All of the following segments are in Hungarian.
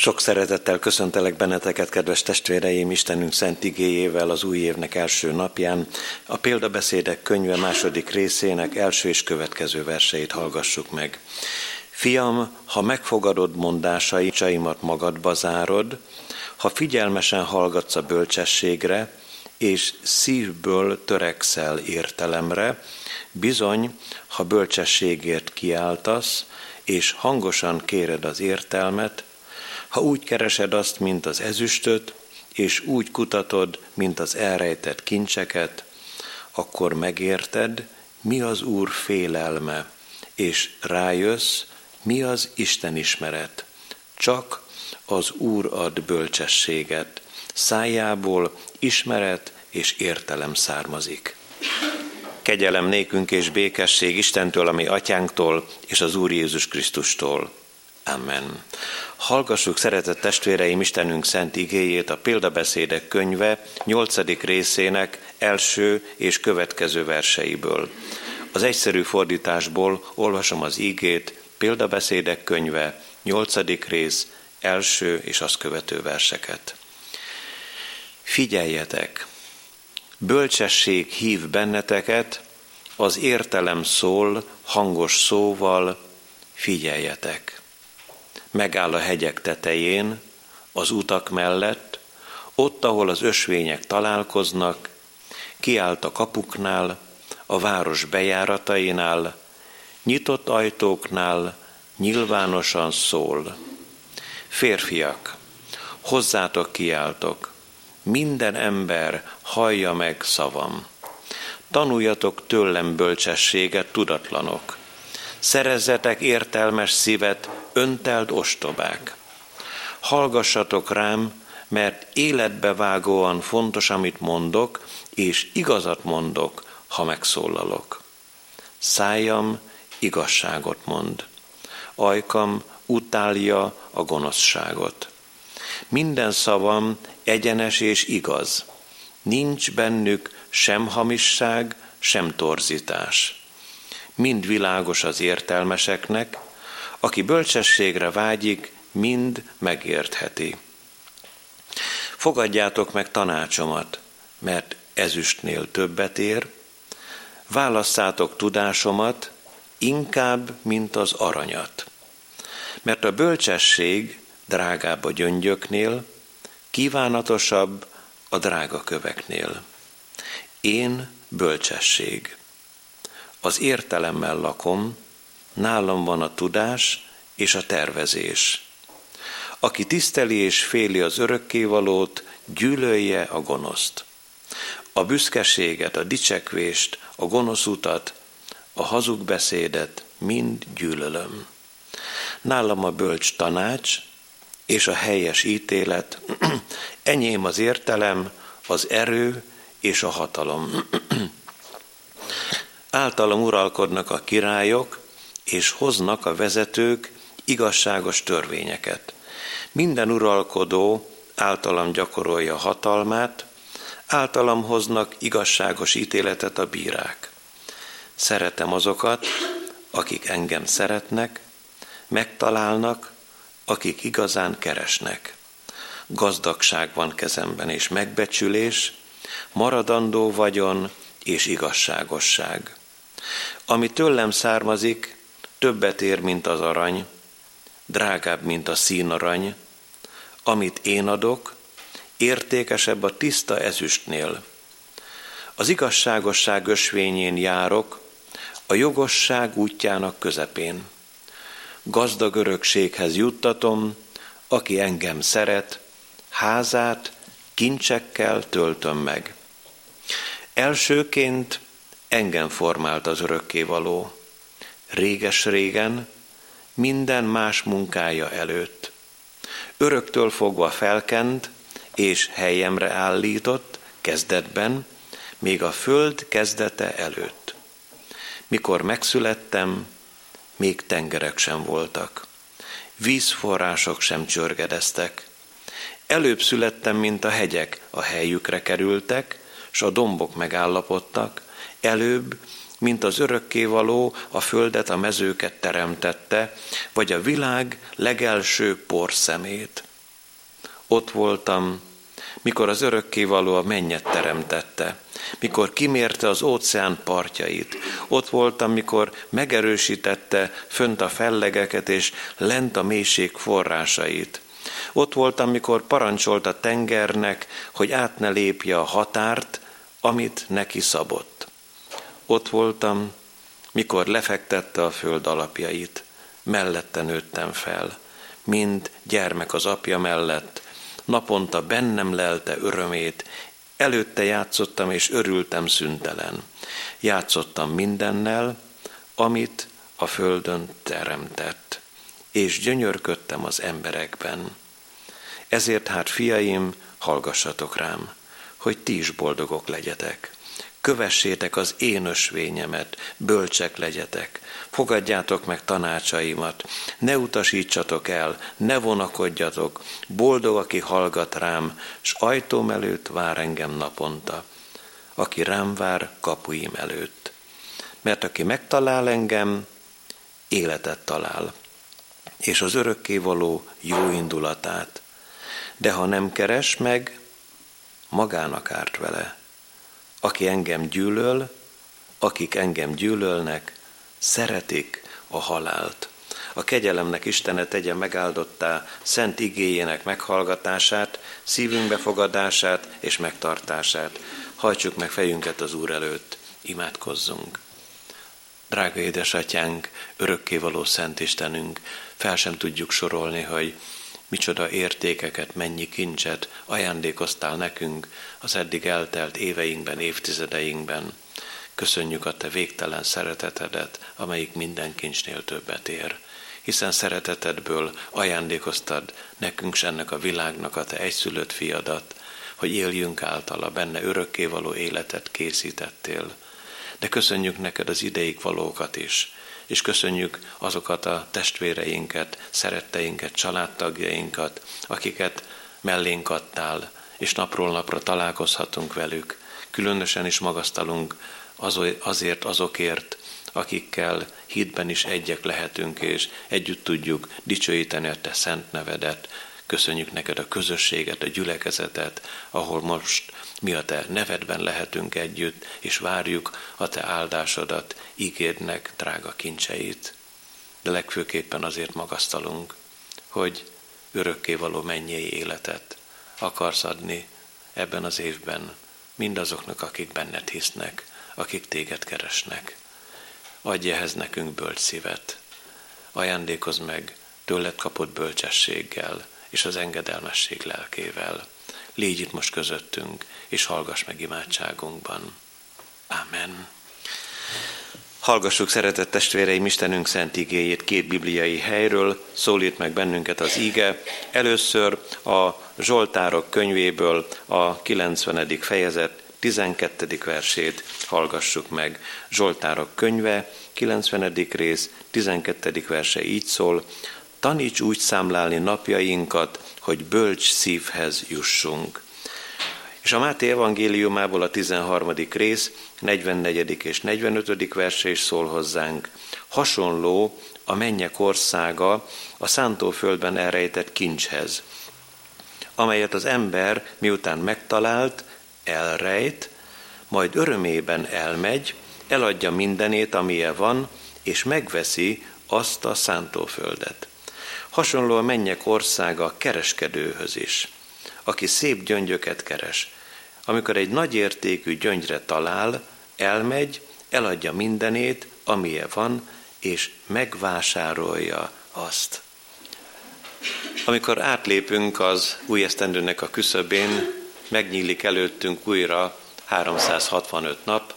Sok szeretettel köszöntelek benneteket, kedves testvéreim, Istenünk szent igéjével az új évnek első napján. A példabeszédek könyve második részének első és következő verseit hallgassuk meg. Fiam, ha megfogadod mondásaimat magadba zárod, ha figyelmesen hallgatsz a bölcsességre, és szívből törekszel értelemre, bizony, ha bölcsességért kiáltasz, és hangosan kéred az értelmet, ha úgy keresed azt, mint az ezüstöt, és úgy kutatod, mint az elrejtett kincseket, akkor megérted, mi az Úr félelme, és rájössz, mi az Isten ismeret. Csak az Úr ad bölcsességet, szájából ismeret és értelem származik. Kegyelem nékünk és békesség Istentől, ami atyánktól, és az Úr Jézus Krisztustól. Amen. Hallgassuk, szeretett testvéreim, Istenünk szent igéjét a példabeszédek könyve 8. részének első és következő verseiből. Az egyszerű fordításból olvasom az igét, példabeszédek könyve 8. rész első és azt követő verseket. Figyeljetek! Bölcsesség hív benneteket, az értelem szól hangos szóval, figyeljetek! Megáll a hegyek tetején, az utak mellett, ott, ahol az ösvények találkoznak, kiállt a kapuknál, a város bejáratainál, nyitott ajtóknál nyilvánosan szól. Férfiak, hozzátok kiáltok, minden ember hallja meg szavam. Tanuljatok tőlem bölcsességet, tudatlanok. Szerezzetek értelmes szívet, öntelt ostobák. Hallgassatok rám, mert életbevágóan fontos, amit mondok, és igazat mondok, ha megszólalok. Szájam igazságot mond. Ajkam utálja a gonoszságot. Minden szavam egyenes és igaz. Nincs bennük sem hamisság, sem torzítás. Mind világos az értelmeseknek, aki bölcsességre vágyik, mind megértheti. Fogadjátok meg tanácsomat, mert ezüstnél többet ér, válasszátok tudásomat, inkább, mint az aranyat. Mert a bölcsesség drágább a gyöngyöknél, kívánatosabb a drága köveknél. Én bölcsesség. Az értelemmel lakom, nálam van a tudás és a tervezés. Aki tiszteli és féli az örökkévalót, gyűlölje a gonoszt. A büszkeséget, a dicsekvést, a gonosz utat, a hazug beszédet mind gyűlölöm. Nálam a bölcs tanács és a helyes ítélet, enyém az értelem, az erő és a hatalom. Általam uralkodnak a királyok, és hoznak a vezetők igazságos törvényeket. Minden uralkodó általam gyakorolja hatalmát, általam hoznak igazságos ítéletet a bírák. Szeretem azokat, akik engem szeretnek, megtalálnak, akik igazán keresnek. Gazdagság van kezemben és megbecsülés, maradandó vagyon és igazságosság. Ami tőlem származik, többet ér, mint az arany, drágább, mint a színarany, amit én adok, értékesebb a tiszta ezüstnél. Az igazságosság ösvényén járok, a jogosság útjának közepén. Gazdag örökséghez juttatom, aki engem szeret, házát kincsekkel töltöm meg. Elsőként engem formált az örökkévaló réges-régen, minden más munkája előtt. Öröktől fogva felkent és helyemre állított kezdetben, még a föld kezdete előtt. Mikor megszülettem, még tengerek sem voltak. Vízforrások sem csörgedeztek. Előbb születtem, mint a hegyek a helyükre kerültek, s a dombok megállapodtak, előbb, mint az örökkévaló a földet, a mezőket teremtette, vagy a világ legelső porszemét. Ott voltam, mikor az örökkévaló a mennyet teremtette, mikor kimérte az óceán partjait. Ott voltam, mikor megerősítette fönt a fellegeket és lent a mélység forrásait. Ott voltam, mikor parancsolt a tengernek, hogy át ne lépje a határt, amit neki szabott. Ott voltam, mikor lefektette a föld alapjait, mellette nőttem fel, mind gyermek az apja mellett, naponta bennem lelte örömét, előtte játszottam és örültem szüntelen. Játszottam mindennel, amit a földön teremtett, és gyönyörködtem az emberekben. Ezért hát, fiaim, hallgassatok rám, hogy ti is boldogok legyetek. Kövessétek az én ösvényemet, bölcsek legyetek, fogadjátok meg tanácsaimat, ne utasítsatok el, ne vonakodjatok, boldog, aki hallgat rám, s ajtóm előtt vár engem naponta, aki rám vár kapuim előtt. Mert aki megtalál engem, életet talál, és az örökkévaló jó indulatát. De ha nem keres meg, magának árt vele. Aki engem gyűlöl, akik engem gyűlölnek, szeretik a halált. A kegyelemnek Istene tegye megáldottá szent igéjének meghallgatását, szívünk befogadását és megtartását. Hajtsuk meg fejünket az Úr előtt, imádkozzunk. Drága édesatyánk, örökkévaló Szent Istenünk, fel sem tudjuk sorolni, hogy micsoda értékeket, mennyi kincset ajándékoztál nekünk az eddig eltelt éveinkben, évtizedeinkben. Köszönjük a te végtelen szeretetedet, amelyik minden kincsnél többet ér. Hiszen szeretetedből ajándékoztad nekünk s ennek a világnak a te egyszülött fiadat, hogy éljünk általa, benne örökkévaló életet készítettél. De köszönjük neked az ideig valókat is, és köszönjük azokat a testvéreinket, szeretteinket, családtagjainkat, akiket mellénk adtál, és napról napra találkozhatunk velük. Különösen is magasztalunk azért azokért, akikkel hitben is egyek lehetünk, és együtt tudjuk dicsőíteni a Te szent nevedet. Köszönjük neked a közösséget, a gyülekezetet, ahol most mi a Te nevedben lehetünk együtt, és várjuk a Te áldásodat, ígédnek drága kincseit. De legfőképpen azért magasztalunk, hogy örökkévaló mennyei életet akarsz adni ebben az évben mindazoknak, akik benned hisznek, akik téged keresnek. Adj ehhez nekünk bölcs szívet. Ajándékozz meg tőled kapott bölcsességgel és az engedelmesség lelkével. Légy itt most közöttünk, és hallgass meg imádságunkban. Amen. Hallgassuk, szeretett testvéreim, Istenünk szent igéjét két bibliai helyről, szólít meg bennünket az ige. Először a Zsoltárok könyvéből a 90. fejezet 12. versét hallgassuk meg. Zsoltárok könyve, 90. rész, 12. verse így szól, taníts úgy számlálni napjainkat, hogy bölcs szívhez jussunk. És a Máté evangéliumából a 13. rész, 44. és 45. verse is szól hozzánk. Hasonló a mennyek országa a szántóföldben elrejtett kincshez, amelyet az ember miután megtalált, elrejt, majd örömében elmegy, eladja mindenét, amilyen van, és megveszi azt a szántóföldet. Hasonló a mennyek országa a kereskedőhöz is, aki szép gyöngyöket keres. Amikor egy nagy értékű gyöngyre talál, elmegy, eladja mindenét, amilyen van, és megvásárolja azt. Amikor átlépünk az új esztendőnek a küszöbén, megnyílik előttünk újra 365 nap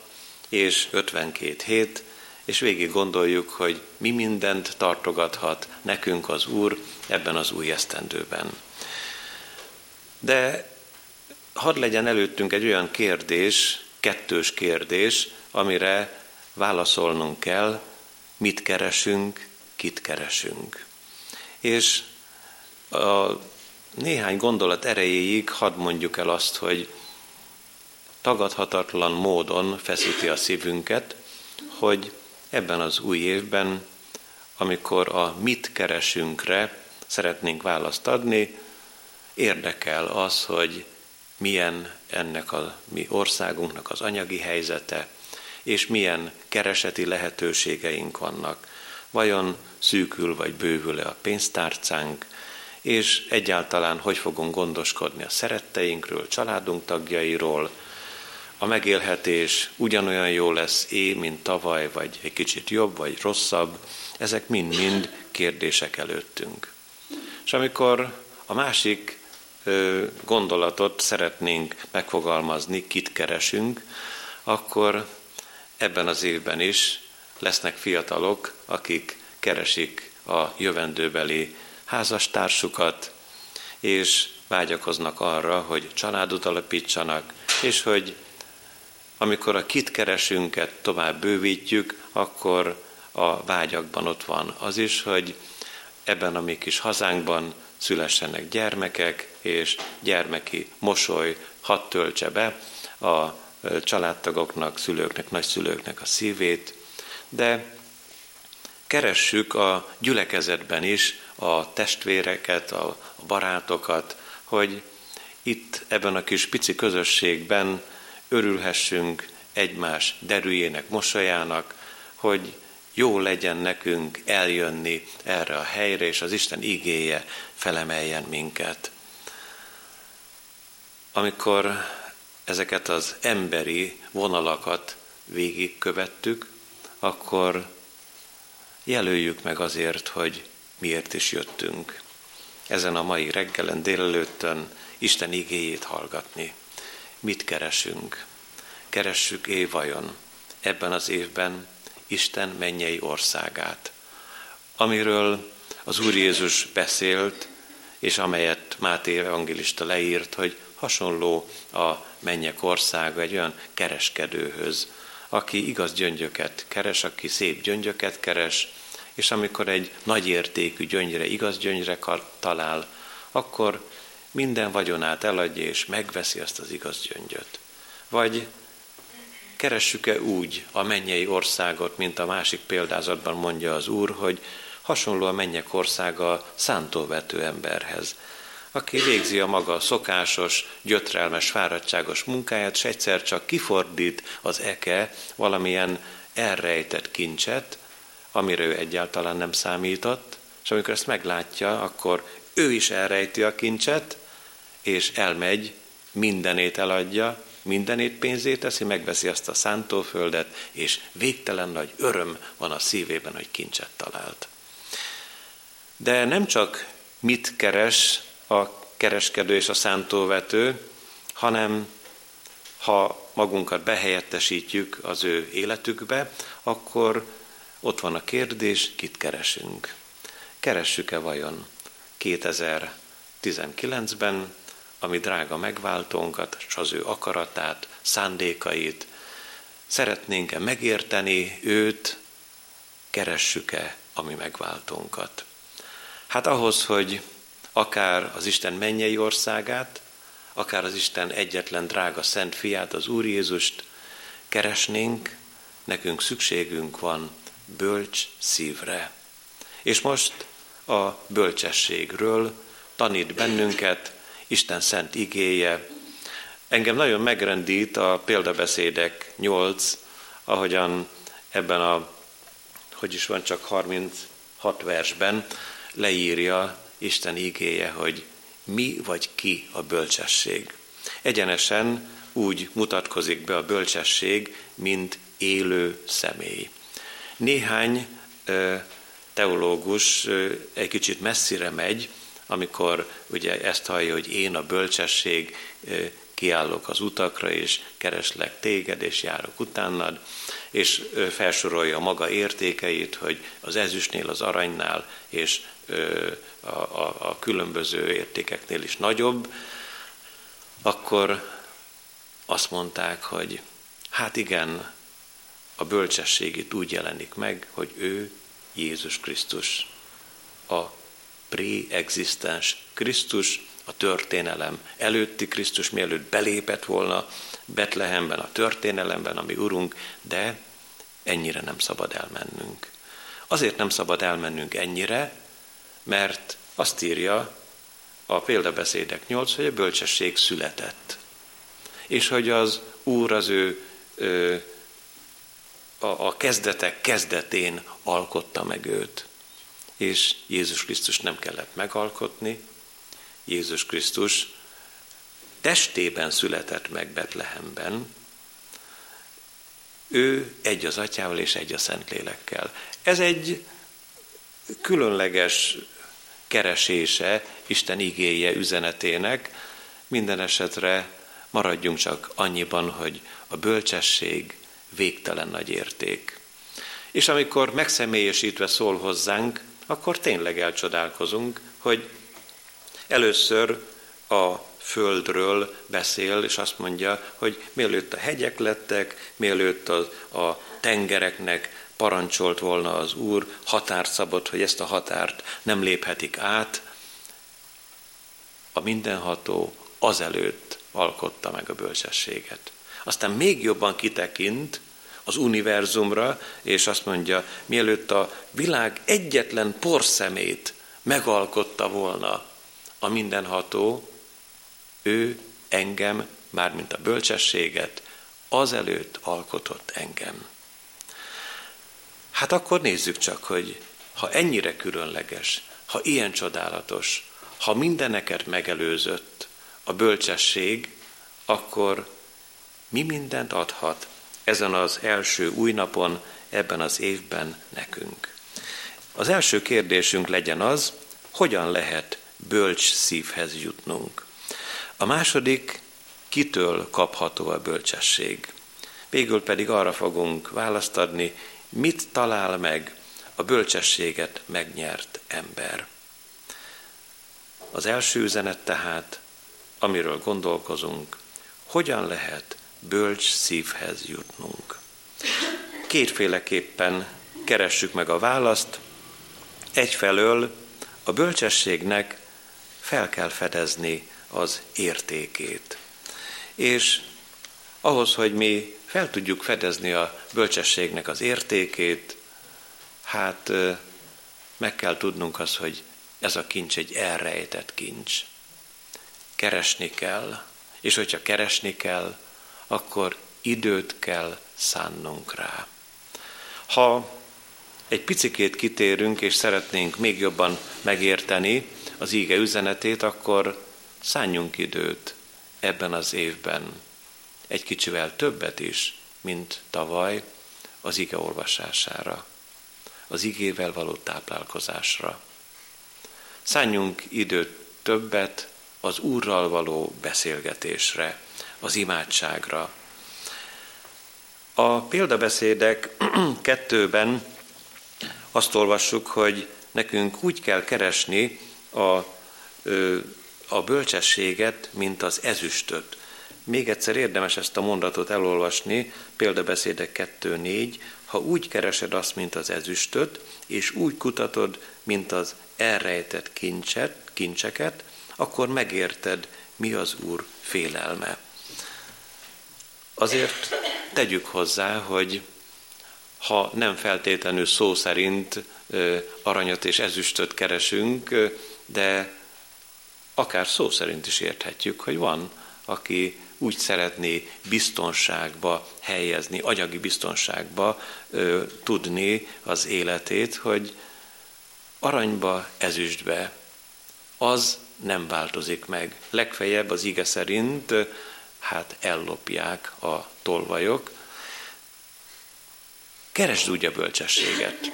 és 52 hét, és végig gondoljuk, hogy mi mindent tartogathat nekünk az Úr ebben az új esztendőben. De hadd legyen előttünk egy olyan kérdés, kettős kérdés, amire válaszolnunk kell, mit keresünk, kit keresünk. És a néhány gondolat erejéig hadd mondjuk el azt, hogy tagadhatatlan módon feszíti a szívünket, hogy ebben az új évben, amikor a mit keresünkre szeretnénk választ adni, érdekel az, hogy milyen ennek a mi országunknak az anyagi helyzete, és milyen kereseti lehetőségeink vannak. Vajon szűkül vagy bővül-e a pénztárcánk, és egyáltalán hogy fogunk gondoskodni a szeretteinkről, családunk tagjairól, a megélhetés ugyanolyan jó lesz é, mint tavaly, vagy egy kicsit jobb, vagy rosszabb, ezek mind-mind kérdések előttünk. És amikor a másik gondolatot szeretnénk megfogalmazni, kit keresünk, akkor ebben az évben is lesznek fiatalok, akik keresik a jövendőbeli házastársukat, és vágyakoznak arra, hogy családot alapítsanak, és hogy amikor a kit keresünket tovább bővítjük, akkor a vágyakban ott van az is, hogy ebben a mi kis hazánkban szülessenek gyermekek, és gyermeki mosoly hadd töltse be a családtagoknak, szülőknek, nagyszülőknek a szívét, de keressük a gyülekezetben is a testvéreket, a barátokat, hogy itt ebben a kis pici közösségben örülhessünk egymás derűjének, mosolyának, hogy jó legyen nekünk eljönni erre a helyre, és az Isten igéje felemeljen minket. Amikor ezeket az emberi vonalakat végigkövettük, akkor jelöljük meg azért, hogy miért is jöttünk. Ezen a mai reggelen, délelőttön Isten igéjét hallgatni. Mit keresünk? Keressük é vajon ebben az évben Isten mennyei országát, amiről az Úr Jézus beszélt, és amelyet Máté evangélista leírt, hogy hasonló a mennyek országa egy olyan kereskedőhöz, aki igaz gyöngyöket keres, aki szép gyöngyöket keres, és amikor egy nagy értékű gyöngyre, igaz gyöngyre talál, akkor minden vagyonát eladja, és megveszi azt az igaz gyöngyöt. Vagy keressük-e úgy a mennyei országot, mint a másik példázatban mondja az Úr, hogy hasonló a mennyek országa szántóvető emberhez, aki végzi a maga szokásos, gyötrelmes, fáradtságos munkáját, és egyszer csak kifordít az eke valamilyen elrejtett kincset, amire ő egyáltalán nem számított, és amikor ezt meglátja, akkor ő is elrejti a kincset, és elmegy, mindenét eladja, mindenét pénzét teszi, megveszi azt a szántóföldet, és végtelen nagy öröm van a szívében, hogy kincset talált. De nem csak mit keres a kereskedő és a szántóvető, hanem ha magunkat behelyettesítjük az ő életükbe, akkor ott van a kérdés, kit keresünk. Keressük-e vajon 2019-ben ami drága megváltónkat, és az ő akaratát, szándékait, szeretnénk-e megérteni őt, keressük-e a mi megváltónkat. Hát ahhoz, hogy akár az Isten mennyei országát, akár az Isten egyetlen drága szent fiát, az Úr Jézust keresnénk, nekünk szükségünk van bölcs szívre. És most a bölcsességről tanít bennünket Isten szent igéje. Engem nagyon megrendít a példabeszédek 8, ahogyan ebben a, hogy is van csak 36 versben, leírja Isten igéje, hogy mi vagy ki a bölcsesség. Egyenesen úgy mutatkozik be a bölcsesség, mint élő személy. Néhány teológus egy kicsit messzire megy, amikor ugye ezt hallja, hogy én a bölcsesség kiállok az utakra, és kereslek téged, és járok utánad, és felsorolja maga értékeit, hogy az ezüstnél, az aranynál, és a, a, a különböző értékeknél is nagyobb, akkor azt mondták, hogy hát igen, a bölcsesség itt úgy jelenik meg, hogy ő Jézus Krisztus, a pré-existens Krisztus, a történelem előtti Krisztus, mielőtt belépett volna Betlehemben, a történelemben, ami Urunk, de ennyire nem szabad elmennünk. Azért nem szabad elmennünk ennyire, mert azt írja a példabeszédek nyolc, hogy a bölcsesség született. És hogy az Úr az ő a kezdetek kezdetén alkotta meg őt. És Jézus Krisztus nem kellett megalkotni, Jézus Krisztus testében született meg Betlehemben, ő egy az atyával és egy a Szentlélekkel. Ez egy különleges keresése Isten igéje üzenetének, minden esetre maradjunk csak annyiban, hogy a bölcsesség végtelen nagy érték. És amikor megszemélyesítve szól hozzánk, akkor tényleg elcsodálkozunk, hogy először a földről beszél, és azt mondja, hogy mielőtt a hegyek lettek, mielőtt a, a tengereknek parancsolt volna az Úr, határt szabott, hogy ezt a határt nem léphetik át, a mindenható azelőtt alkotta meg a bölcsességet. Aztán még jobban kitekint az univerzumra, és azt mondja, mielőtt a világ egyetlen porszemét megalkotta volna a mindenható, ő engem, mármint a bölcsességet, azelőtt alkotott engem. Hát akkor nézzük csak, hogy ha ennyire különleges, ha ilyen csodálatos, ha mindeneket megelőzött a bölcsesség, akkor mi mindent adhat ezen az első új napon, ebben az évben nekünk. Az első kérdésünk legyen az, hogyan lehet bölcs szívhez jutnunk. A második, kitől kapható a bölcsesség. Végül pedig arra fogunk választ adni, mit talál meg a bölcsességet megnyert ember. Az első üzenet tehát, amiről gondolkozunk, hogyan lehet bölcs szívhez jutnunk. Kétféleképpen keressük meg a választ. Egyfelől a bölcsességnek fel kell fedezni az értékét. És ahhoz, hogy mi fel tudjuk fedezni a bölcsességnek az értékét, hát meg kell tudnunk az, hogy ez a kincs egy elrejtett kincs. Keresni kell, és hogyha keresni kell, akkor időt kell szánnunk rá. Ha egy picikét kitérünk, és szeretnénk még jobban megérteni az íge üzenetét, akkor szálljunk időt ebben az évben, egy kicsivel többet is, mint tavaly, az ige olvasására, az igével való táplálkozásra. Szálljunk időt többet az Úrral való beszélgetésre, az imádságra. A példabeszédek kettőben azt olvassuk, hogy nekünk úgy kell keresni a, a bölcsességet, mint az ezüstöt. Még egyszer érdemes ezt a mondatot elolvasni, példabeszédek 2.4, ha úgy keresed azt, mint az ezüstöt, és úgy kutatod, mint az elrejtett kincset, kincseket, akkor megérted, mi az Úr félelme. Azért tegyük hozzá, hogy ha nem feltétlenül szó szerint aranyat és ezüstöt keresünk, de akár szó szerint is érthetjük, hogy van, aki úgy szeretné biztonságba helyezni, anyagi biztonságba ö, tudni az életét, hogy aranyba, ezüstbe, az nem változik meg. Legfeljebb az ige szerint hát ellopják a tolvajok. Keresd úgy a bölcsességet.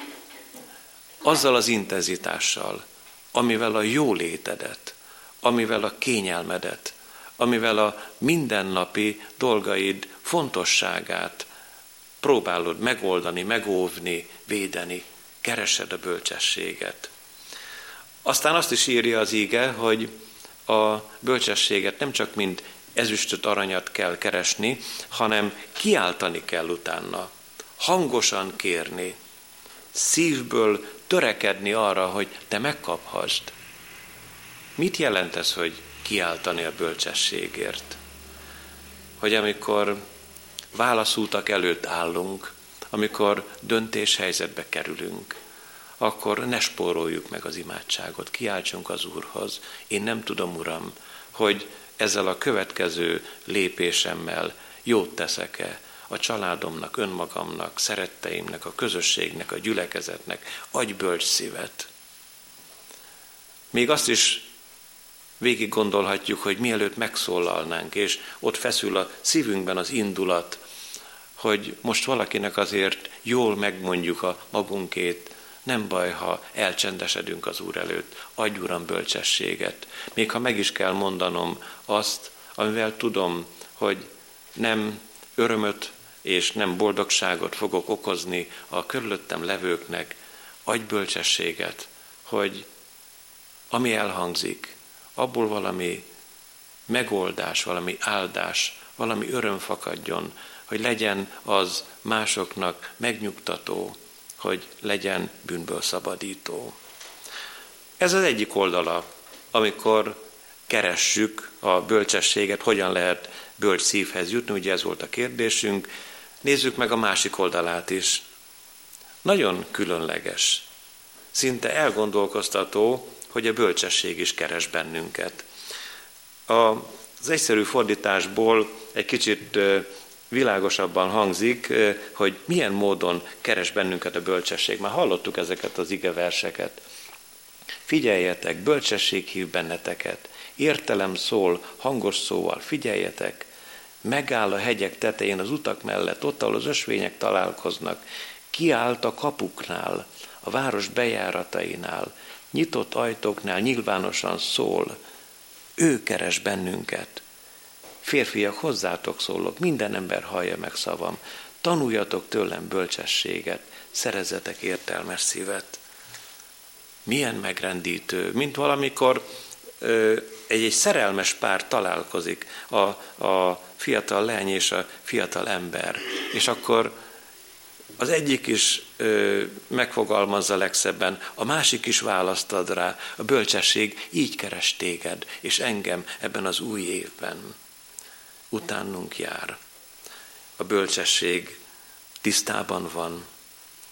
Azzal az intenzitással, amivel a jólétedet, amivel a kényelmedet, amivel a mindennapi dolgaid fontosságát próbálod megoldani, megóvni, védeni, keresed a bölcsességet. Aztán azt is írja az íge, hogy a bölcsességet nem csak mint ezüstöt, aranyat kell keresni, hanem kiáltani kell utána, hangosan kérni, szívből törekedni arra, hogy te megkaphasd. Mit jelent ez, hogy kiáltani a bölcsességért? Hogy amikor válaszútak előtt állunk, amikor döntéshelyzetbe kerülünk, akkor ne spóroljuk meg az imádságot, kiáltsunk az Úrhoz. Én nem tudom, Uram, hogy ezzel a következő lépésemmel jót teszek-e a családomnak, önmagamnak, szeretteimnek, a közösségnek, a gyülekezetnek. Adj szívet. Még azt is végig gondolhatjuk, hogy mielőtt megszólalnánk, és ott feszül a szívünkben az indulat, hogy most valakinek azért jól megmondjuk a magunkét, nem baj, ha elcsendesedünk az Úr előtt. Adj, Uram, bölcsességet. Még ha meg is kell mondanom azt, amivel tudom, hogy nem örömöt és nem boldogságot fogok okozni a körülöttem levőknek, adj bölcsességet, hogy ami elhangzik, abból valami megoldás, valami áldás, valami öröm fakadjon, hogy legyen az másoknak megnyugtató, hogy legyen bűnből szabadító. Ez az egyik oldala, amikor keressük a bölcsességet, hogyan lehet bölcs szívhez jutni, ugye ez volt a kérdésünk. Nézzük meg a másik oldalát is. Nagyon különleges, szinte elgondolkoztató, hogy a bölcsesség is keres bennünket. Az egyszerű fordításból egy kicsit világosabban hangzik, hogy milyen módon keres bennünket a bölcsesség. Már hallottuk ezeket az ige verseket. Figyeljetek, bölcsesség hív benneteket. Értelem szól, hangos szóval, figyeljetek. Megáll a hegyek tetején az utak mellett, ott, ahol az ösvények találkoznak. Kiállt a kapuknál, a város bejáratainál, nyitott ajtóknál nyilvánosan szól. Ő keres bennünket. Férfiak, hozzátok szólok, minden ember hallja meg szavam. Tanuljatok tőlem bölcsességet, szerezzetek értelmes szívet. Milyen megrendítő, mint valamikor egy, egy szerelmes pár találkozik, a, a fiatal lány és a fiatal ember, és akkor az egyik is ö, megfogalmazza legszebben, a másik is választ ad rá. A bölcsesség így keres téged, és engem ebben az új évben utánunk jár. A bölcsesség tisztában van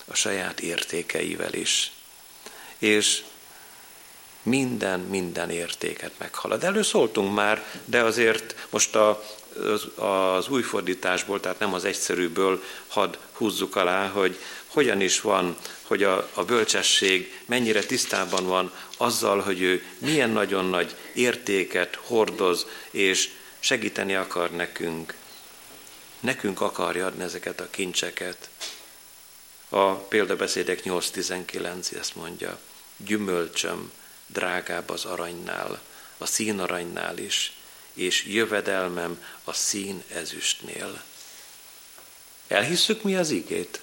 a saját értékeivel is, és minden, minden értéket meghalad. Elő szóltunk már, de azért most a, az, az új fordításból, tehát nem az egyszerűből hadd húzzuk alá, hogy hogyan is van, hogy a, a bölcsesség mennyire tisztában van azzal, hogy ő milyen nagyon nagy értéket hordoz, és segíteni akar nekünk. Nekünk akarja adni ezeket a kincseket. A példabeszédek 8.19 ezt mondja, gyümölcsöm drágább az aranynál, a színaranynál is, és jövedelmem a szín ezüstnél. Elhisszük mi az igét?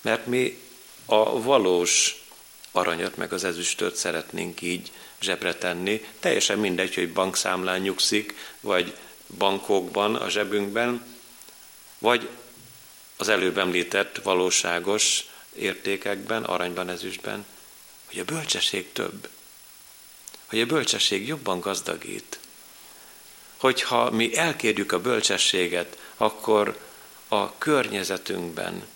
Mert mi a valós aranyat meg az ezüstöt szeretnénk így zsebre tenni. Teljesen mindegy, hogy bankszámlán nyugszik, vagy bankokban a zsebünkben, vagy az előbb említett valóságos értékekben, aranyban, ezüstben, hogy a bölcsesség több, hogy a bölcsesség jobban gazdagít. Hogyha mi elkérjük a bölcsességet, akkor a környezetünkben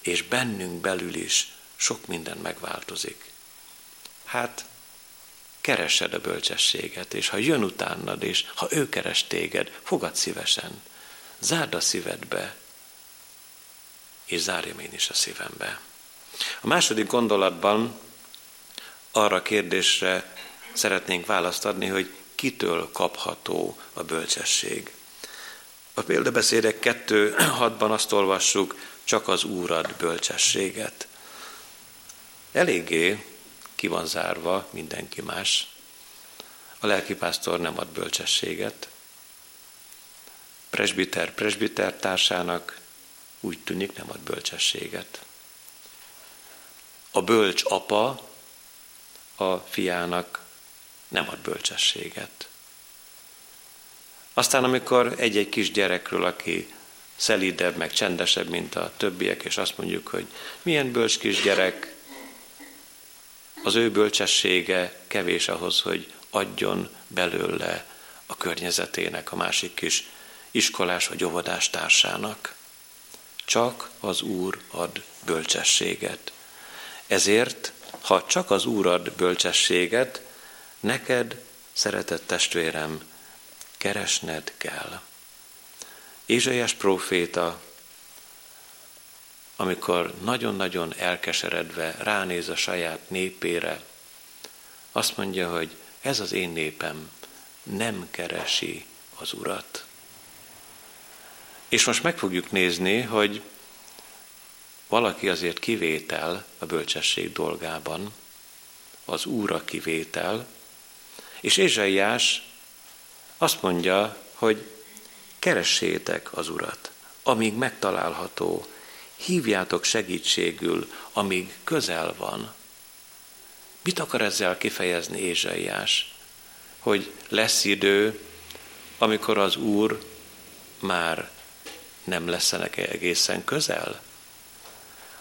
és bennünk belül is sok minden megváltozik. Hát keresed a bölcsességet, és ha jön utánad, és ha ő keres téged, fogad szívesen. Zárd a szívedbe, és zárjam én is a szívembe. A második gondolatban arra a kérdésre szeretnénk választ adni, hogy kitől kapható a bölcsesség. A példabeszédek 2.6-ban azt olvassuk, csak az Úrad bölcsességet. Eléggé ki van zárva mindenki más. A lelkipásztor nem ad bölcsességet. Presbiter presbiter társának úgy tűnik nem ad bölcsességet. A bölcs apa a fiának nem ad bölcsességet. Aztán, amikor egy-egy kis gyerekről, aki szelídebb, meg csendesebb, mint a többiek, és azt mondjuk, hogy milyen bölcs kis gyerek, az ő bölcsessége kevés ahhoz, hogy adjon belőle a környezetének, a másik kis iskolás vagy óvodás társának. Csak az Úr ad bölcsességet. Ezért, ha csak az Úr ad bölcsességet, neked, szeretett testvérem, keresned kell. Ézsaiás próféta, amikor nagyon-nagyon elkeseredve ránéz a saját népére, azt mondja, hogy ez az én népem nem keresi az Urat. És most meg fogjuk nézni, hogy valaki azért kivétel a bölcsesség dolgában, az Úra kivétel, és Ézsaiás azt mondja, hogy keressétek az Urat, amíg megtalálható, hívjátok segítségül, amíg közel van. Mit akar ezzel kifejezni Ézsaiás? Hogy lesz idő, amikor az Úr már nem leszenek egészen közel?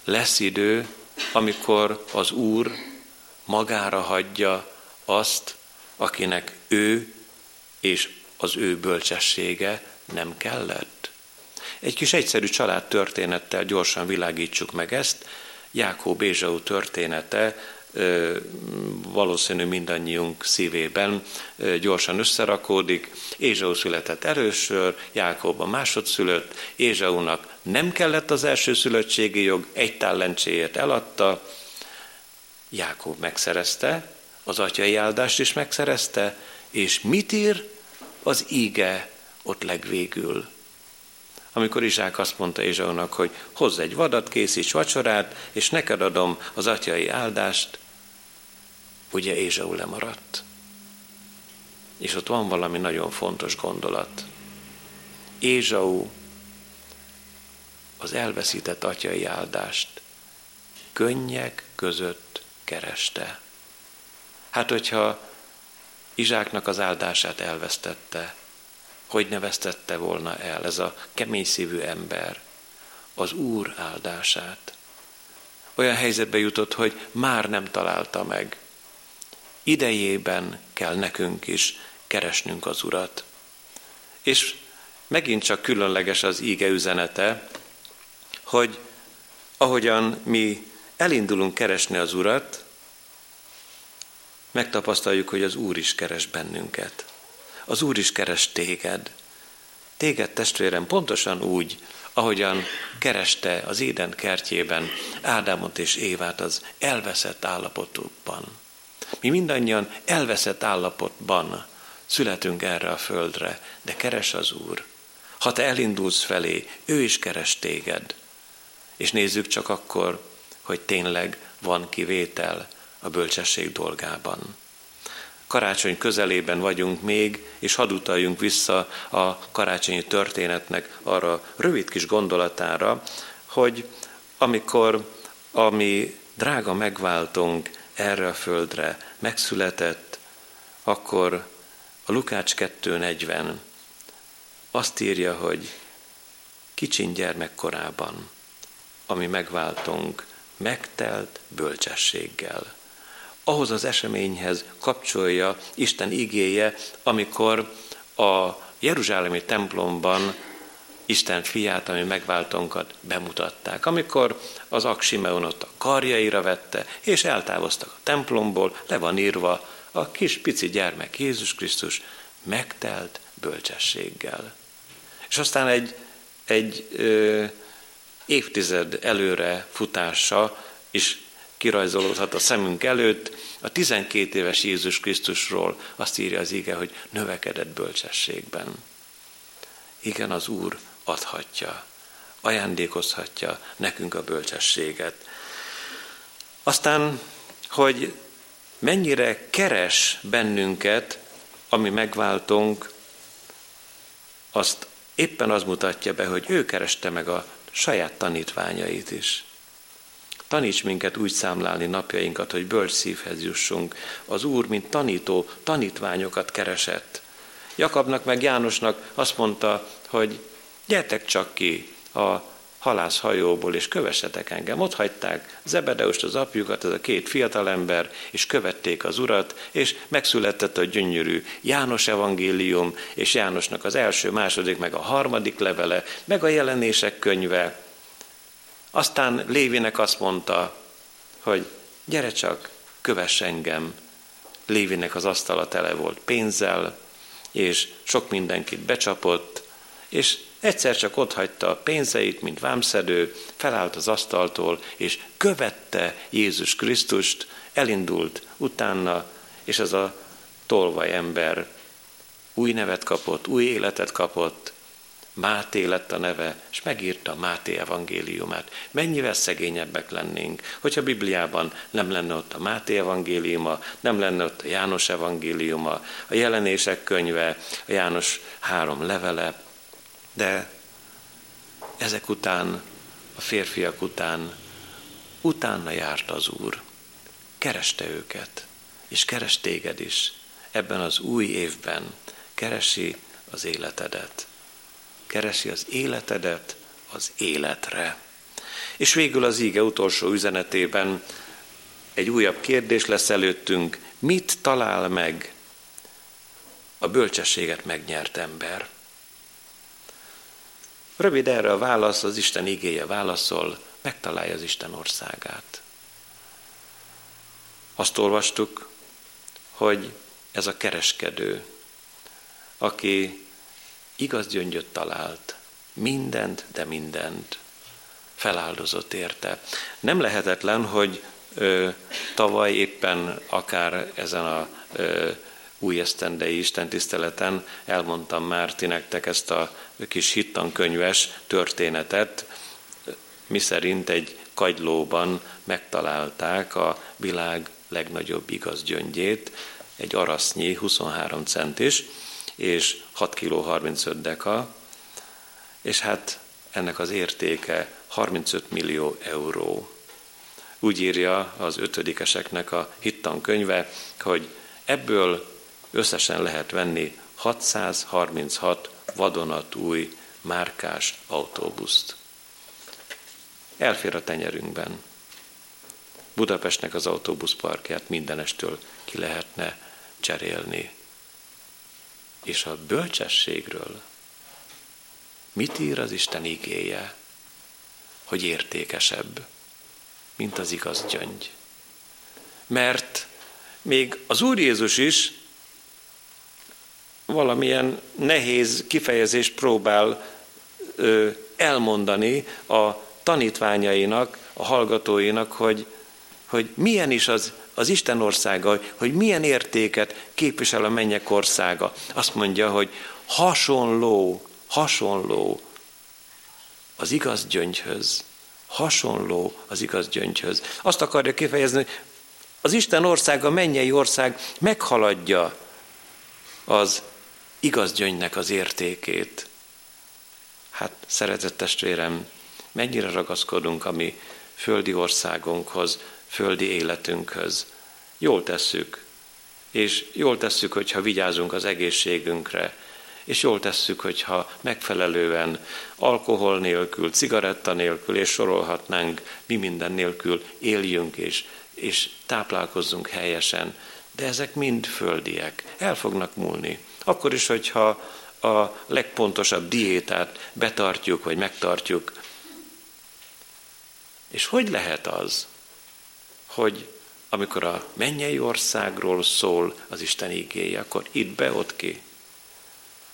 Lesz idő, amikor az Úr magára hagyja azt, akinek ő és az ő bölcsessége nem kellett. Egy kis egyszerű család történettel gyorsan világítsuk meg ezt. Jákób Ézsau története valószínű mindannyiunk szívében gyorsan összerakódik. Ézsau született erősör, Jákob a másodszülött, Ézsaunak nem kellett az első szülöttségi jog, egy talentséért eladta, Jákob megszerezte, az atyai áldást is megszerezte, és mit ír? Az íge ott legvégül. Amikor Izsák azt mondta Ézsaunak, hogy hozz egy vadat, készíts vacsorát, és neked adom az atyai áldást, ugye Ézsau lemaradt. És ott van valami nagyon fontos gondolat. Ézsau az elveszített atyai áldást könnyek között kereste. Hát, hogyha Izsáknak az áldását elvesztette, hogy ne vesztette volna el ez a kemény szívű ember az Úr áldását. Olyan helyzetbe jutott, hogy már nem találta meg. Idejében kell nekünk is keresnünk az Urat. És megint csak különleges az íge üzenete, hogy ahogyan mi elindulunk keresni az Urat, megtapasztaljuk, hogy az Úr is keres bennünket. Az Úr is keres téged. Téged, testvérem, pontosan úgy, ahogyan kereste az Éden kertjében Ádámot és Évát az elveszett állapotukban. Mi mindannyian elveszett állapotban születünk erre a földre, de keres az Úr. Ha te elindulsz felé, ő is keres téged. És nézzük csak akkor, hogy tényleg van kivétel a bölcsesség dolgában. Karácsony közelében vagyunk még, és hadd utaljunk vissza a karácsonyi történetnek arra rövid kis gondolatára, hogy amikor a mi drága megváltunk erre a földre megszületett, akkor a Lukács 2.40 azt írja, hogy kicsin gyermekkorában, ami megváltunk, megtelt bölcsességgel ahhoz az eseményhez kapcsolja Isten igéje, amikor a Jeruzsálemi templomban Isten fiát, ami megváltónkat bemutatták. Amikor az Aksimeonot a karjaira vette, és eltávoztak a templomból, le van írva, a kis pici gyermek Jézus Krisztus megtelt bölcsességgel. És aztán egy, egy ö, évtized előre futása is kirajzolódhat a szemünk előtt. A 12 éves Jézus Krisztusról azt írja az ige, hogy növekedett bölcsességben. Igen, az Úr adhatja, ajándékozhatja nekünk a bölcsességet. Aztán, hogy mennyire keres bennünket, ami megváltunk, azt éppen az mutatja be, hogy ő kereste meg a saját tanítványait is. Taníts minket úgy számlálni napjainkat, hogy bölcs szívhez jussunk. Az Úr, mint tanító, tanítványokat keresett. Jakabnak meg Jánosnak azt mondta, hogy gyertek csak ki a halászhajóból, és kövessetek engem. Ott hagyták Zebedeust, az apjukat, ez a két fiatalember, és követték az urat, és megszületett a gyönyörű János evangélium, és Jánosnak az első, második, meg a harmadik levele, meg a jelenések könyve, aztán Lévinek azt mondta, hogy gyere csak, kövess engem. Lévinek az asztala tele volt pénzzel, és sok mindenkit becsapott, és egyszer csak otthagyta a pénzeit, mint vámszedő, felállt az asztaltól, és követte Jézus Krisztust, elindult utána, és ez a tolvaj ember új nevet kapott, új életet kapott, Máté lett a neve, és megírta Máté evangéliumát. Mennyivel szegényebbek lennénk, hogyha Bibliában nem lenne ott a Máté evangéliuma, nem lenne ott a János evangéliuma, a jelenések könyve, a János három levele, de ezek után, a férfiak után, utána járt az Úr. Kereste őket, és keres téged is ebben az új évben. Keresi az életedet keresi az életedet az életre. És végül az íge utolsó üzenetében egy újabb kérdés lesz előttünk, mit talál meg a bölcsességet megnyert ember? Rövid erre a válasz, az Isten igéje válaszol, megtalálja az Isten országát. Azt olvastuk, hogy ez a kereskedő, aki igaz gyöngyöt talált, mindent, de mindent feláldozott érte. Nem lehetetlen, hogy ö, tavaly éppen akár ezen a ö, új esztendei Isten tiszteleten elmondtam már ti nektek ezt a kis hittankönyves történetet, miszerint egy kagylóban megtalálták a világ legnagyobb igaz gyöngyét, egy arasznyi 23 centis, és 6 kg 35 deka, és hát ennek az értéke 35 millió euró. Úgy írja az ötödikeseknek a hittan könyve, hogy ebből összesen lehet venni 636 vadonatúj márkás autóbuszt. Elfér a tenyerünkben. Budapestnek az autóbuszparkját mindenestől ki lehetne cserélni és a bölcsességről mit ír az Isten igéje, hogy értékesebb, mint az igaz gyöngy. Mert még az Úr Jézus is valamilyen nehéz kifejezést próbál ö, elmondani a tanítványainak, a hallgatóinak, hogy, hogy milyen is az az Isten országa, hogy milyen értéket képvisel a mennyek országa. Azt mondja, hogy hasonló, hasonló az igaz gyöngyhöz. Hasonló az igaz gyöngyhöz. Azt akarja kifejezni, hogy az Isten országa, a mennyei ország meghaladja az igaz gyöngynek az értékét. Hát, szeretett testvérem, mennyire ragaszkodunk a mi földi országunkhoz, földi életünkhöz. Jól tesszük, és jól tesszük, hogyha vigyázunk az egészségünkre, és jól tesszük, hogyha megfelelően alkohol nélkül, cigaretta nélkül, és sorolhatnánk, mi minden nélkül éljünk, és, és táplálkozzunk helyesen. De ezek mind földiek, el fognak múlni. Akkor is, hogyha a legpontosabb diétát betartjuk, vagy megtartjuk. És hogy lehet az, hogy amikor a mennyei országról szól az Isten igéje, akkor itt be, ott ki.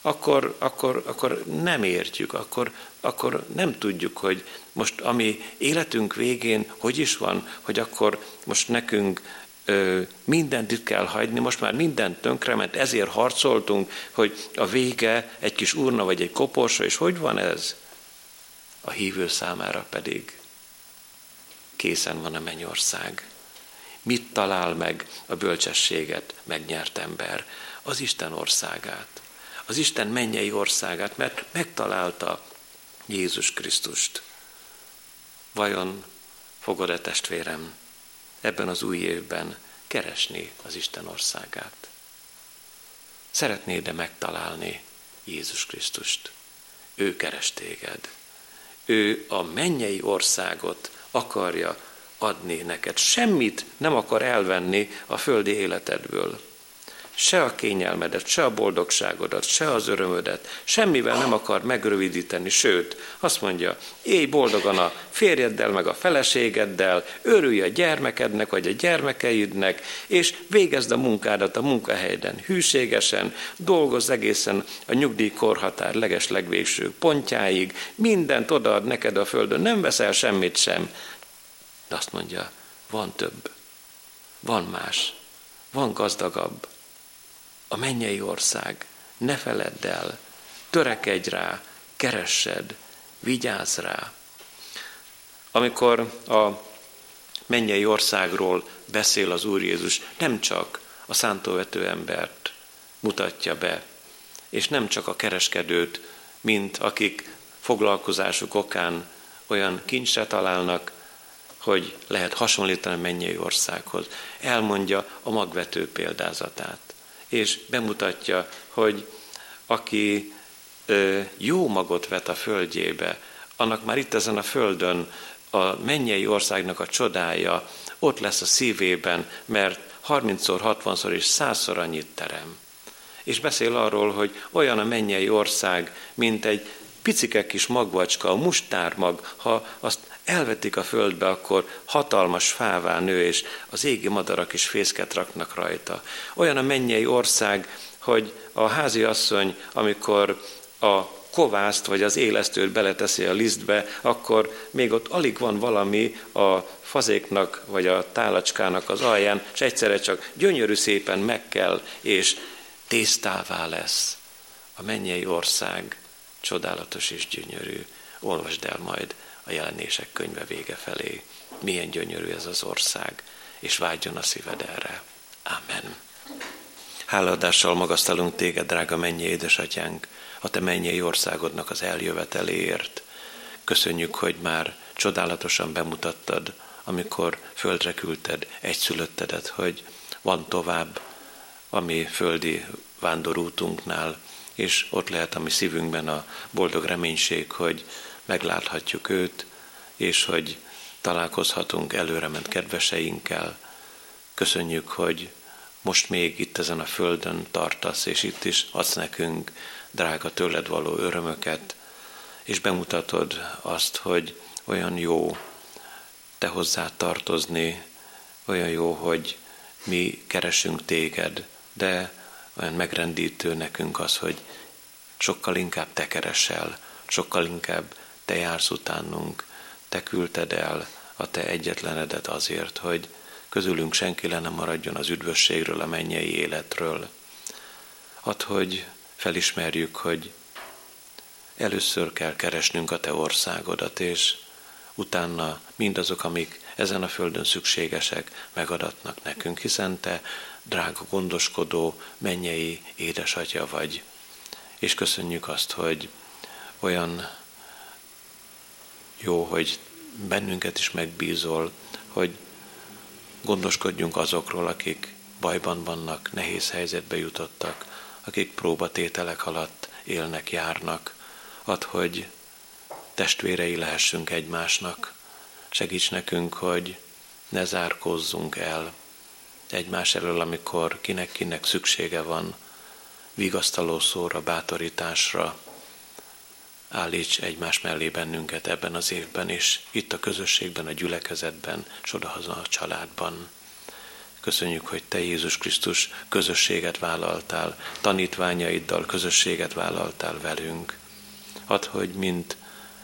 Akkor, akkor, akkor nem értjük, akkor, akkor nem tudjuk, hogy most ami életünk végén hogy is van, hogy akkor most nekünk ö, mindent itt kell hagyni, most már mindent tönkrement, ezért harcoltunk, hogy a vége egy kis urna vagy egy koporsa, és hogy van ez? A hívő számára pedig készen van a mennyország. Mit talál meg a bölcsességet megnyert ember? Az Isten országát. Az Isten mennyei országát, mert megtalálta Jézus Krisztust. Vajon fogod-e testvérem ebben az új évben keresni az Isten országát? Szeretnéd-e megtalálni Jézus Krisztust? Ő keres téged. Ő a mennyei országot akarja adni neked. Semmit nem akar elvenni a földi életedből. Se a kényelmedet, se a boldogságodat, se az örömödet, semmivel nem akar megrövidíteni, sőt, azt mondja, élj boldogan a férjeddel, meg a feleségeddel, örülj a gyermekednek, vagy a gyermekeidnek, és végezd a munkádat a munkahelyeden hűségesen, dolgozz egészen a nyugdíjkorhatár leges legvégső pontjáig, mindent odaad neked a földön, nem veszel semmit sem. De azt mondja, van több, van más, van gazdagabb, a mennyei ország. Ne feledd el, törekedj rá, keressed, vigyázz rá. Amikor a mennyei országról beszél az Úr Jézus, nem csak a szántóvető embert mutatja be, és nem csak a kereskedőt, mint akik foglalkozásuk okán olyan kincsre találnak, hogy lehet hasonlítani a mennyei országhoz. Elmondja a magvető példázatát és bemutatja, hogy aki jó magot vet a földjébe, annak már itt ezen a földön a mennyei országnak a csodája ott lesz a szívében, mert 30-szor, 60-szor és 100-szor annyit terem. És beszél arról, hogy olyan a mennyei ország, mint egy picike kis magvacska, a mustármag, ha azt elvetik a földbe, akkor hatalmas fává nő, és az égi madarak is fészket raknak rajta. Olyan a mennyei ország, hogy a házi asszony, amikor a kovászt vagy az élesztőt beleteszi a lisztbe, akkor még ott alig van valami a fazéknak vagy a tálacskának az alján, és egyszerre csak gyönyörű szépen meg kell, és tésztává lesz. A mennyei ország csodálatos és gyönyörű. Olvasd el majd a jelenések könyve vége felé. Milyen gyönyörű ez az ország, és vágyjon a szíved erre. Amen. Háladással magasztalunk téged, drága mennyi édesatyánk, a te mennyei országodnak az eljöveteléért. Köszönjük, hogy már csodálatosan bemutattad, amikor földre küldted egyszülöttedet, hogy van tovább a mi földi vándorútunknál, és ott lehet a mi szívünkben a boldog reménység, hogy megláthatjuk őt, és hogy találkozhatunk előrement kedveseinkkel. Köszönjük, hogy most még itt ezen a földön tartasz, és itt is adsz nekünk drága tőled való örömöket, és bemutatod azt, hogy olyan jó te hozzá tartozni, olyan jó, hogy mi keresünk téged, de olyan megrendítő nekünk az, hogy sokkal inkább te keresel, sokkal inkább te jársz utánunk, te küldted el a te egyetlenedet azért, hogy közülünk senki le nem maradjon az üdvösségről, a mennyei életről. Add, hogy felismerjük, hogy először kell keresnünk a te országodat, és utána mindazok, amik ezen a földön szükségesek, megadatnak nekünk, hiszen te drága gondoskodó, mennyei édesatya vagy. És köszönjük azt, hogy olyan jó, hogy bennünket is megbízol, hogy gondoskodjunk azokról, akik bajban vannak, nehéz helyzetbe jutottak, akik próbatételek alatt élnek, járnak. Add, hogy testvérei lehessünk egymásnak. Segíts nekünk, hogy ne zárkózzunk el egymás elől, amikor kinek-kinek szüksége van, vigasztaló szóra, bátorításra, állíts egymás mellé bennünket ebben az évben, és itt a közösségben, a gyülekezetben, és odahaza a családban. Köszönjük, hogy Te Jézus Krisztus közösséget vállaltál, tanítványaiddal közösséget vállaltál velünk. Add, hogy mint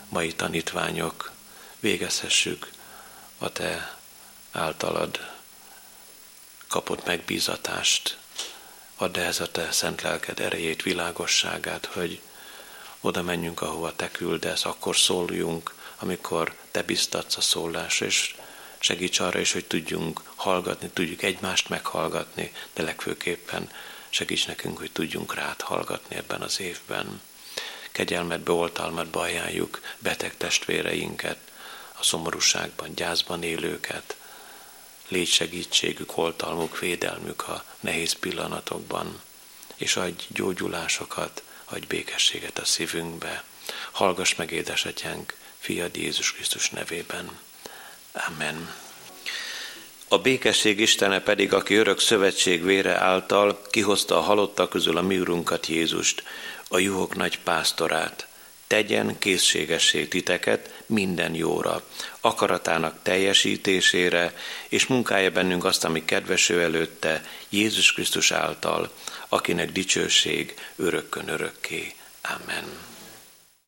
mai tanítványok végezhessük a Te általad kapott megbízatást. Add ehhez a Te szent lelked erejét, világosságát, hogy oda menjünk, ahova te küldesz, akkor szóljunk, amikor te biztatsz a szólás, és segíts arra is, hogy tudjunk hallgatni, tudjuk egymást meghallgatni, de legfőképpen segíts nekünk, hogy tudjunk rád hallgatni ebben az évben. Kegyelmet, oltalmat ajánljuk beteg testvéreinket, a szomorúságban, gyászban élőket, légy segítségük, oltalmuk, védelmük a nehéz pillanatokban, és adj gyógyulásokat, adj békességet a szívünkbe. Hallgass meg, édesatyánk, fiad Jézus Krisztus nevében. Amen. A békesség Istene pedig, aki örök szövetség vére által kihozta a halottak közül a mi urunkat Jézust, a juhok nagy pásztorát, tegyen készségessé titeket minden jóra, akaratának teljesítésére, és munkája bennünk azt, ami kedveső előtte, Jézus Krisztus által, akinek dicsőség örökkön örökké. Amen.